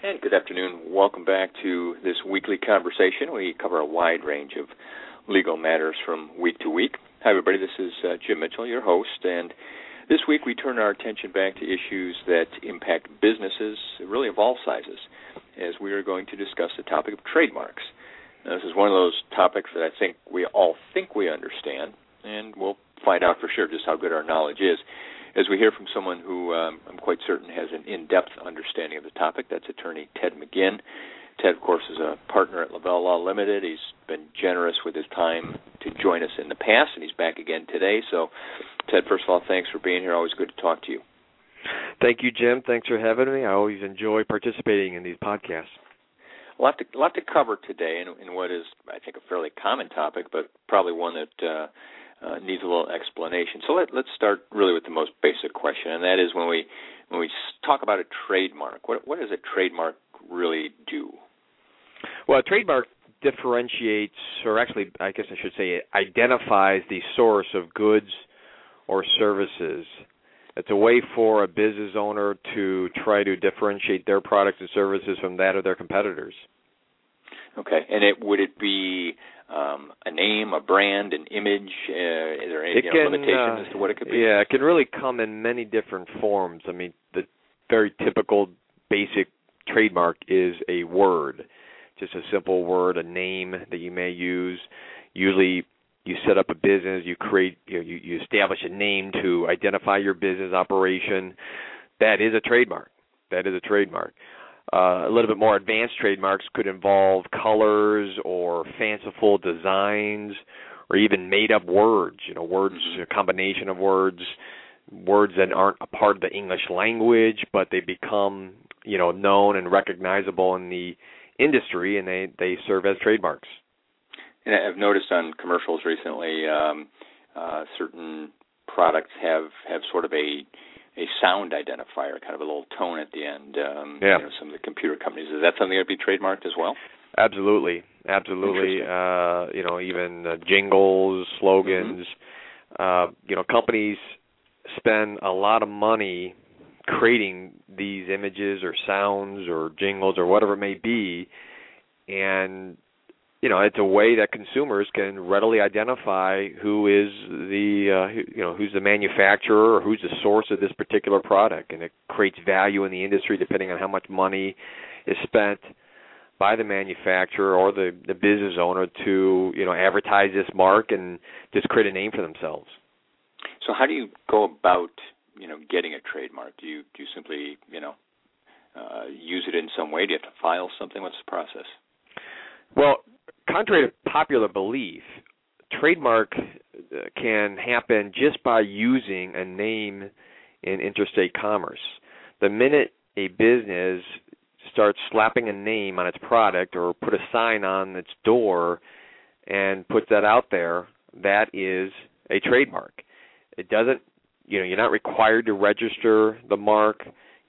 And good afternoon. Welcome back to this weekly conversation. We cover a wide range of legal matters from week to week. Hi, everybody. This is uh, Jim Mitchell, your host, and this week we turn our attention back to issues that impact businesses, really of all sizes, as we are going to discuss the topic of trademarks. Now, this is one of those topics that I think we all think we understand, and we'll find out for sure just how good our knowledge is as we hear from someone who um, I'm quite certain has an in-depth understanding of the topic. That's attorney Ted McGinn. Ted, of course, is a partner at Lavelle Law Limited. He's been generous with his time to join us in the past, and he's back again today. So, Ted, first of all, thanks for being here. Always good to talk to you. Thank you, Jim. Thanks for having me. I always enjoy participating in these podcasts. A lot to, a lot to cover today in, in what is, I think, a fairly common topic, but probably one that uh, uh, needs a little explanation. So let, let's start really with the most basic question, and that is when we when we talk about a trademark, what what does a trademark really do? Well, a trademark differentiates, or actually, I guess I should say, it identifies the source of goods or services. It's a way for a business owner to try to differentiate their products and services from that of their competitors. Okay, and it would it be um, a name, a brand, an image? Uh, is there any you know, can, limitation uh, as to what it could be? Yeah, it can really come in many different forms. I mean, the very typical basic trademark is a word, just a simple word, a name that you may use. Usually, you set up a business, you create, you, know, you, you establish a name to identify your business operation. That is a trademark. That is a trademark. Uh, a little bit more advanced trademarks could involve colors or fanciful designs or even made up words, you know, words, Mm-hmm. a combination of words, words that aren't a part of the English language, but they become, you know, known and recognizable in the industry and they, they serve as trademarks. And I've noticed on commercials recently, um, uh, certain products have have sort of a a sound identifier, kind of a little tone at the end. Um, Yeah. You know, some of the computer companies. Is that something that'd be trademarked as well? Absolutely, absolutely. Uh, you know, even uh, jingles, slogans. Uh, you know, companies spend a lot of money creating these images or sounds or jingles or whatever it may be, and you know, it's a way that consumers can readily identify who is the uh, who, you know who's the manufacturer or who's the source of this particular product, and it creates value in the industry depending on how much money is spent by the manufacturer or the the business owner to you know advertise this mark and just create a name for themselves. So how do you go about you know getting a trademark? Do you do you simply you know uh, use it in some way? Do you have to file something? What's the process? Well, contrary to popular belief, trademark uh, can happen just by using a name in interstate commerce. The minute a business starts slapping a name on its product or put a sign on its door and puts that out there, that is a trademark. It doesn't, you know, you're not required to register the mark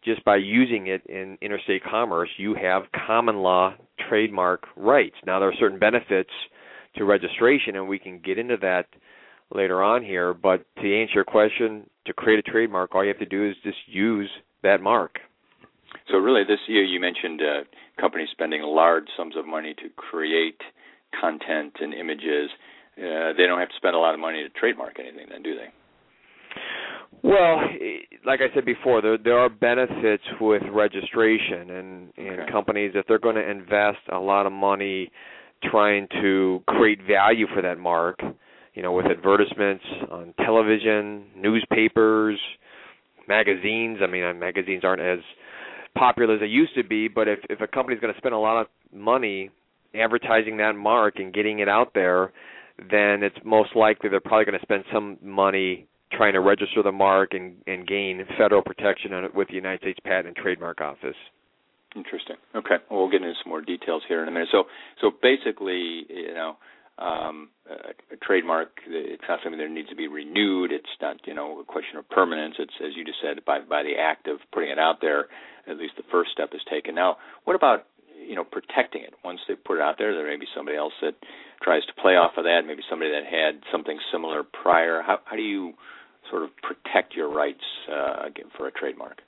just by using it in interstate commerce. You have common law trademark rights. Now, there are certain benefits to registration, and we can get into that later on here. But to answer your question, to create a trademark, all you have to do is just use that mark. So really, this year you mentioned uh, companies spending large sums of money to create content and images. Uh, they don't have to spend a lot of money to trademark anything, then, do they? Well, like I said before, there there are benefits with registration, and and Okay. companies if they're going to invest a lot of money trying to create value for that mark, you know, with advertisements on television, newspapers, magazines. I mean, uh, magazines aren't as popular as they used to be, but if if a company's going to spend a lot of money advertising that mark and getting it out there, then it's most likely they're probably going to spend some money trying to register the mark and, and gain federal protection on it with the United States Patent and Trademark Office. Interesting. Okay. Well, we'll get into some more details here in a minute. So, so basically, you know, um, a, a trademark, it's not something that needs to be renewed. It's not, you know, a question of permanence. It's, as you just said, by by the act of putting it out there, at least the first step is taken. Now, what about you know protecting it once they put it out there? There may be somebody else that tries to play off of that. Maybe somebody that had something similar prior. How how do you sort of protect your rights uh, for a trademark?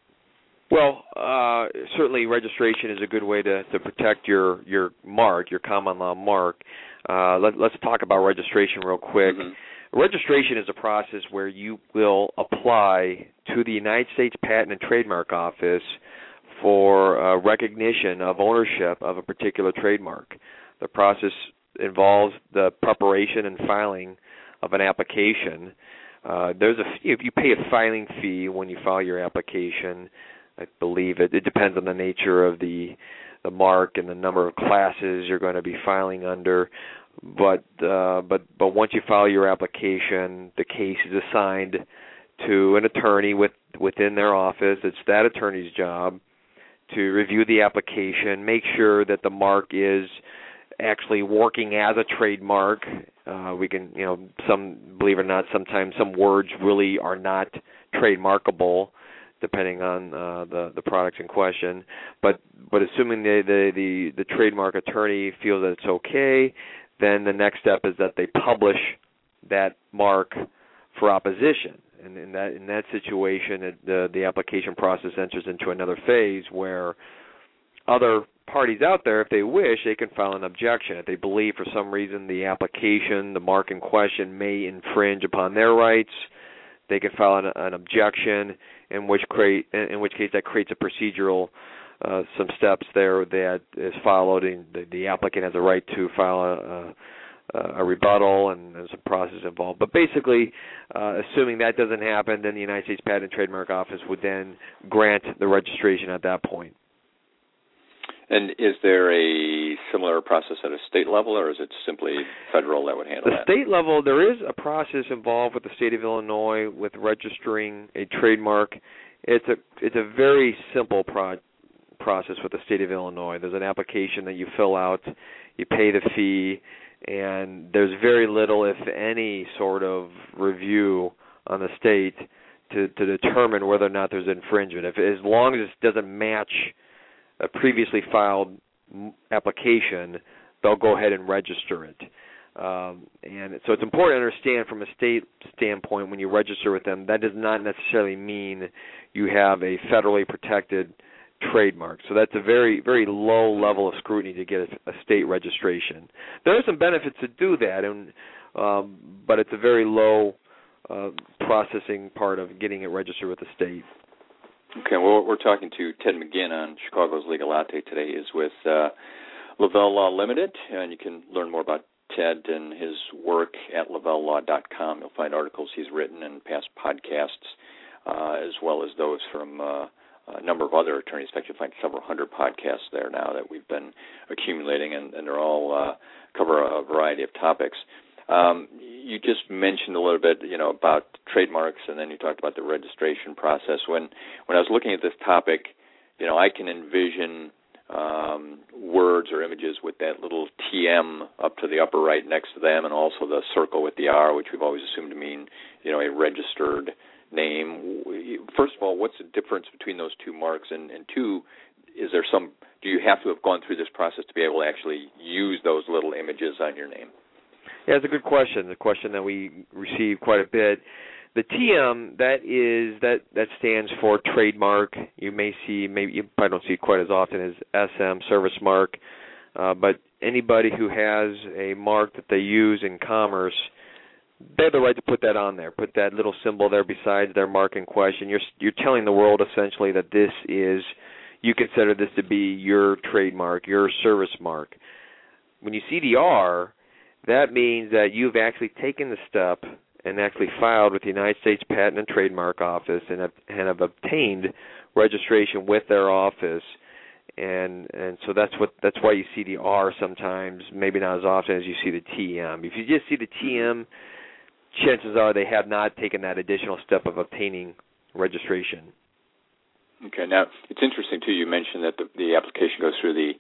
Well, uh, certainly registration is a good way to, to protect your your mark, your common law mark. Uh, let, us talk about registration real quick. Mm-hmm. Registration is a process where you will apply to the United States Patent and Trademark Office for uh, recognition of ownership of a particular trademark. The process involves the preparation and filing of an application. Uh, there's a if you pay a filing fee when you file your application. I believe it. It depends on the nature of the the mark and the number of classes you're going to be filing under. But uh, but but once you file your application, the case is assigned to an attorney with within their office. It's that attorney's job to review the application, make sure that the mark is actually working as a trademark. Uh, we can, you know, some believe it or not, sometimes some words really are not trademarkable depending on uh, the the products in question. But but assuming the, the the the trademark attorney feels that it's okay, then the next step is that they publish that mark for opposition. And in that in that situation, it, the the application process enters into another phase where other parties out there, if they wish, they can file an objection. If they believe for some reason the application, the mark in question, may infringe upon their rights, they can file an, an objection, in which create in which case that creates a procedural uh, some steps there that is followed, and the, the applicant has a right to file a, a, a rebuttal, and there's a process involved. But basically, uh, assuming that doesn't happen, then the United States Patent and Trademark Office would then grant the registration at that point. And is there a similar process at a state level, or is it simply federal that would handle the that? The state level, there is a process involved with the state of Illinois with registering a trademark. It's a it's a very simple pro- process with the state of Illinois. There's an application that you fill out, you pay the fee, and there's very little, if any, sort of review on the state to to determine whether or not there's infringement. If as long as it doesn't match a previously filed application, they'll go ahead and register it. Um, and so it's important to understand from a state standpoint when you register with them, that does not necessarily mean you have a federally protected trademark. So that's a very, very low level of scrutiny to get a, a state registration. There are some benefits to do that, and um, but it's a very low uh, processing part of getting it registered with the state. Okay, well, we're talking to Ted McGinn on Chicago's Legal Latte today. is with uh, Lavelle Law Limited, and you can learn more about Ted and his work at lavellelaw.com. You'll find articles he's written and past podcasts, uh, as well as those from uh, a number of other attorneys. In fact, you'll find several hundred podcasts there now that we've been accumulating, and, and they're all uh, cover a variety of topics. Um, you just mentioned a little bit, you know, about trademarks, and then you talked about the registration process. When when I was looking at this topic, you know, I can envision um, words or images with that little TM up to the upper right next to them, and also the circle with the R, which we've always assumed to mean, you know, a registered name. First of all, what's the difference between those two marks? And, and two, is there some? Do you have to have gone through this process to be able to actually use those little images on your name? Yeah, it's a good question. The question that we receive quite a bit. The TM that is that that stands for trademark. You may see maybe you probably don't see it quite as often as SM service mark, uh, but anybody who has a mark that they use in commerce, they have the right to put that on there. Put that little symbol there besides their mark in question. You're you're telling the world essentially that this is you consider this to be your trademark, your service mark. When you see the R, that means that you've actually taken the step and actually filed with the United States Patent and Trademark Office and have, and have obtained registration with their office and and so that's what that's why you see the R sometimes, maybe not as often as you see the TM. If you just see the TM, chances are they have not taken that additional step of obtaining registration. Okay. Now it's interesting too. You mentioned that the, the application goes through the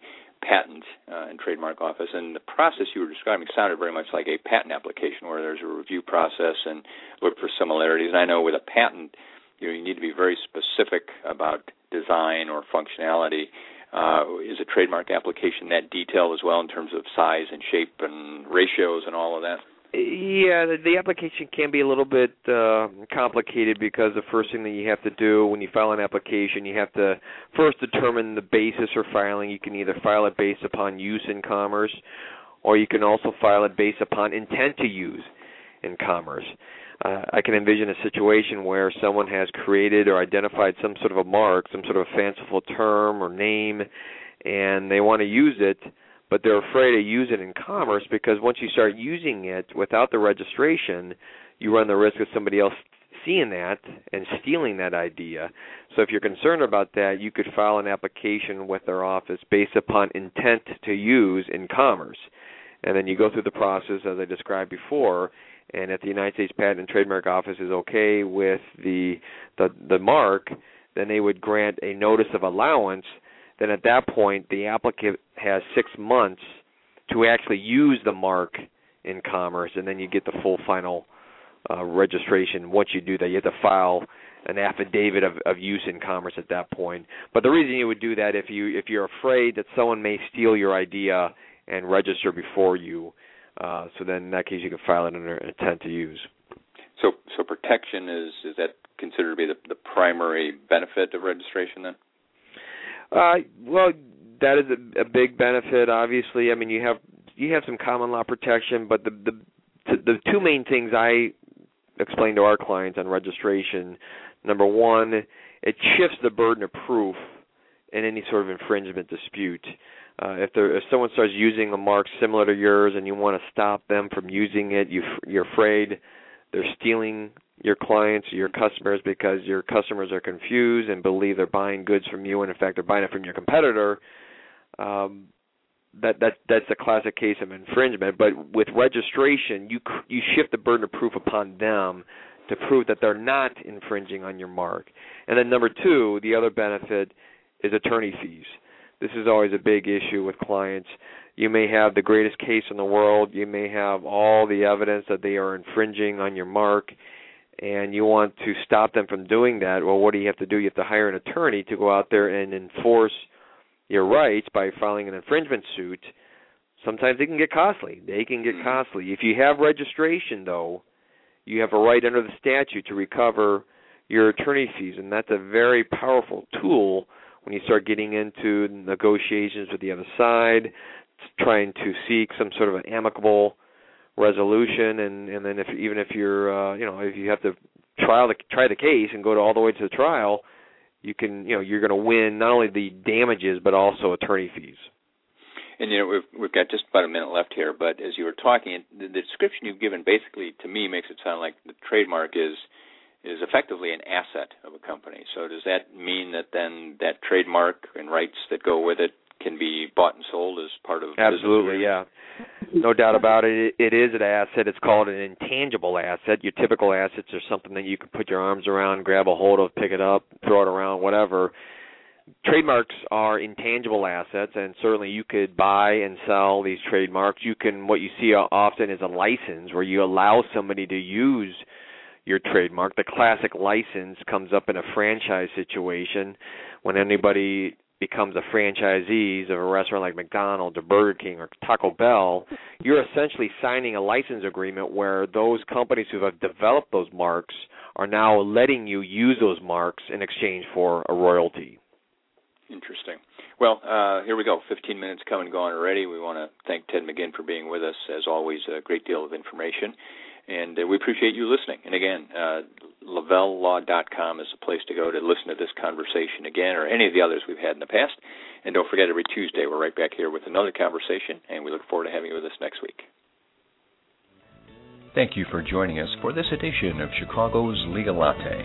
patent uh, and trademark office, and the process you were describing sounded very much like a patent application, where there's a review process and look for similarities. And I know with a patent, you know, you need to be very specific about design or functionality. Uh, is a trademark application that detailed as well in terms of size and shape and ratios and all of that? Yeah, the, the application can be a little bit uh, complicated because the first thing that you have to do when you file an application, you have to first determine the basis for filing. You can either file it based upon use in commerce, or you can also file it based upon intent to use in commerce. Uh, I can envision a situation where someone has created or identified some sort of a mark, some sort of a fanciful term or name, and they want to use it but they're afraid to use it in commerce because once you start using it without the registration, you run the risk of somebody else seeing that and stealing that idea. So if you're concerned about that, you could file an application with their office based upon intent to use in commerce. And then you go through the process as I described before, and if the United States Patent and Trademark Office is okay with the the, the mark, then they would grant a notice of allowance then at that point the applicant has six months to actually use the mark in commerce, and then you get the full final uh, registration. Once you do that, you have to file an affidavit of, of use in commerce at that point. But the reason you would do that if you if you're afraid that someone may steal your idea and register before you, uh, so then in that case you can file it under intent to use. So so protection is is that considered to be the, the primary benefit of registration then? Uh, well, that is a, a big benefit. Obviously, I mean you have you have some common law protection, but the the the two main things I explain to our clients on registration. Number one, it shifts the burden of proof in any sort of infringement dispute. Uh, if there if someone starts using a mark similar to yours and you want to stop them from using it, you you're afraid they're stealing your clients, your customers, because your customers are confused and believe they're buying goods from you, and in fact they're buying it from your competitor. Um, that that that's a classic case of infringement. But with registration, you you shift the burden of proof upon them to prove that they're not infringing on your mark. And then number two, the other benefit is attorney fees. This is always a big issue with clients. You may have the greatest case in the world. You may have all the evidence that they are infringing on your mark and you want to stop them from doing that, well, what do you have to do? You have to hire an attorney to go out there and enforce your rights by filing an infringement suit. Sometimes it can get costly. They can get mm-hmm. costly. If you have registration, though, you have a right under the statute to recover your attorney fees, and that's a very powerful tool when you start getting into negotiations with the other side, trying to seek some sort of an amicable resolution and and then if even if you're uh you know if you have to trial the try the case and go to all the way to the trial you can you know you're going to win not only the damages but also attorney fees. And you know we've we've got just about a minute left here but as you were talking the, the description you've given basically to me makes it sound like the trademark is is effectively an asset of a company. So does that mean that then that trademark and rights that go with it can be bought and sold as part of absolutely yeah. No doubt about it it is an asset. It's called an intangible asset. Your typical assets are something that you can put your arms around grab a hold of pick it up throw it around whatever. Trademarks are intangible assets and certainly you could buy and sell these trademarks. You can what you see often is a license where you allow somebody to use your trademark. The classic license comes up in a franchise situation when anybody becomes a franchisee of a restaurant like McDonald's or Burger King or Taco Bell, you're essentially signing a license agreement where those companies who have developed those marks are now letting you use those marks in exchange for a royalty. Interesting. Well, uh, here we go. 15 minutes come and gone already. We want to thank Ted McGinn for being with us. As always, a great deal of information and uh, we appreciate you listening. And again, uh, LavelleLaw.com is the place to go to listen to this conversation again, or any of the others we've had in the past. And don't forget, every Tuesday we're right back here with another conversation, and we look forward to having you with us next week. Thank you for joining us for this edition of Chicago's Legal Latte.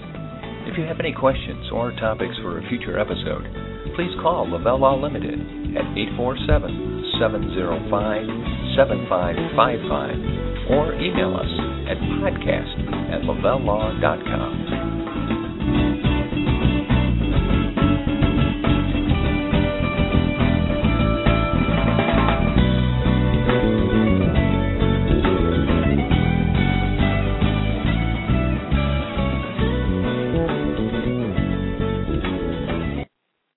If you have any questions or topics for a future episode, please call Lavelle Law Limited at 847 705 7555 or email us at podcast at lavellelaw.com.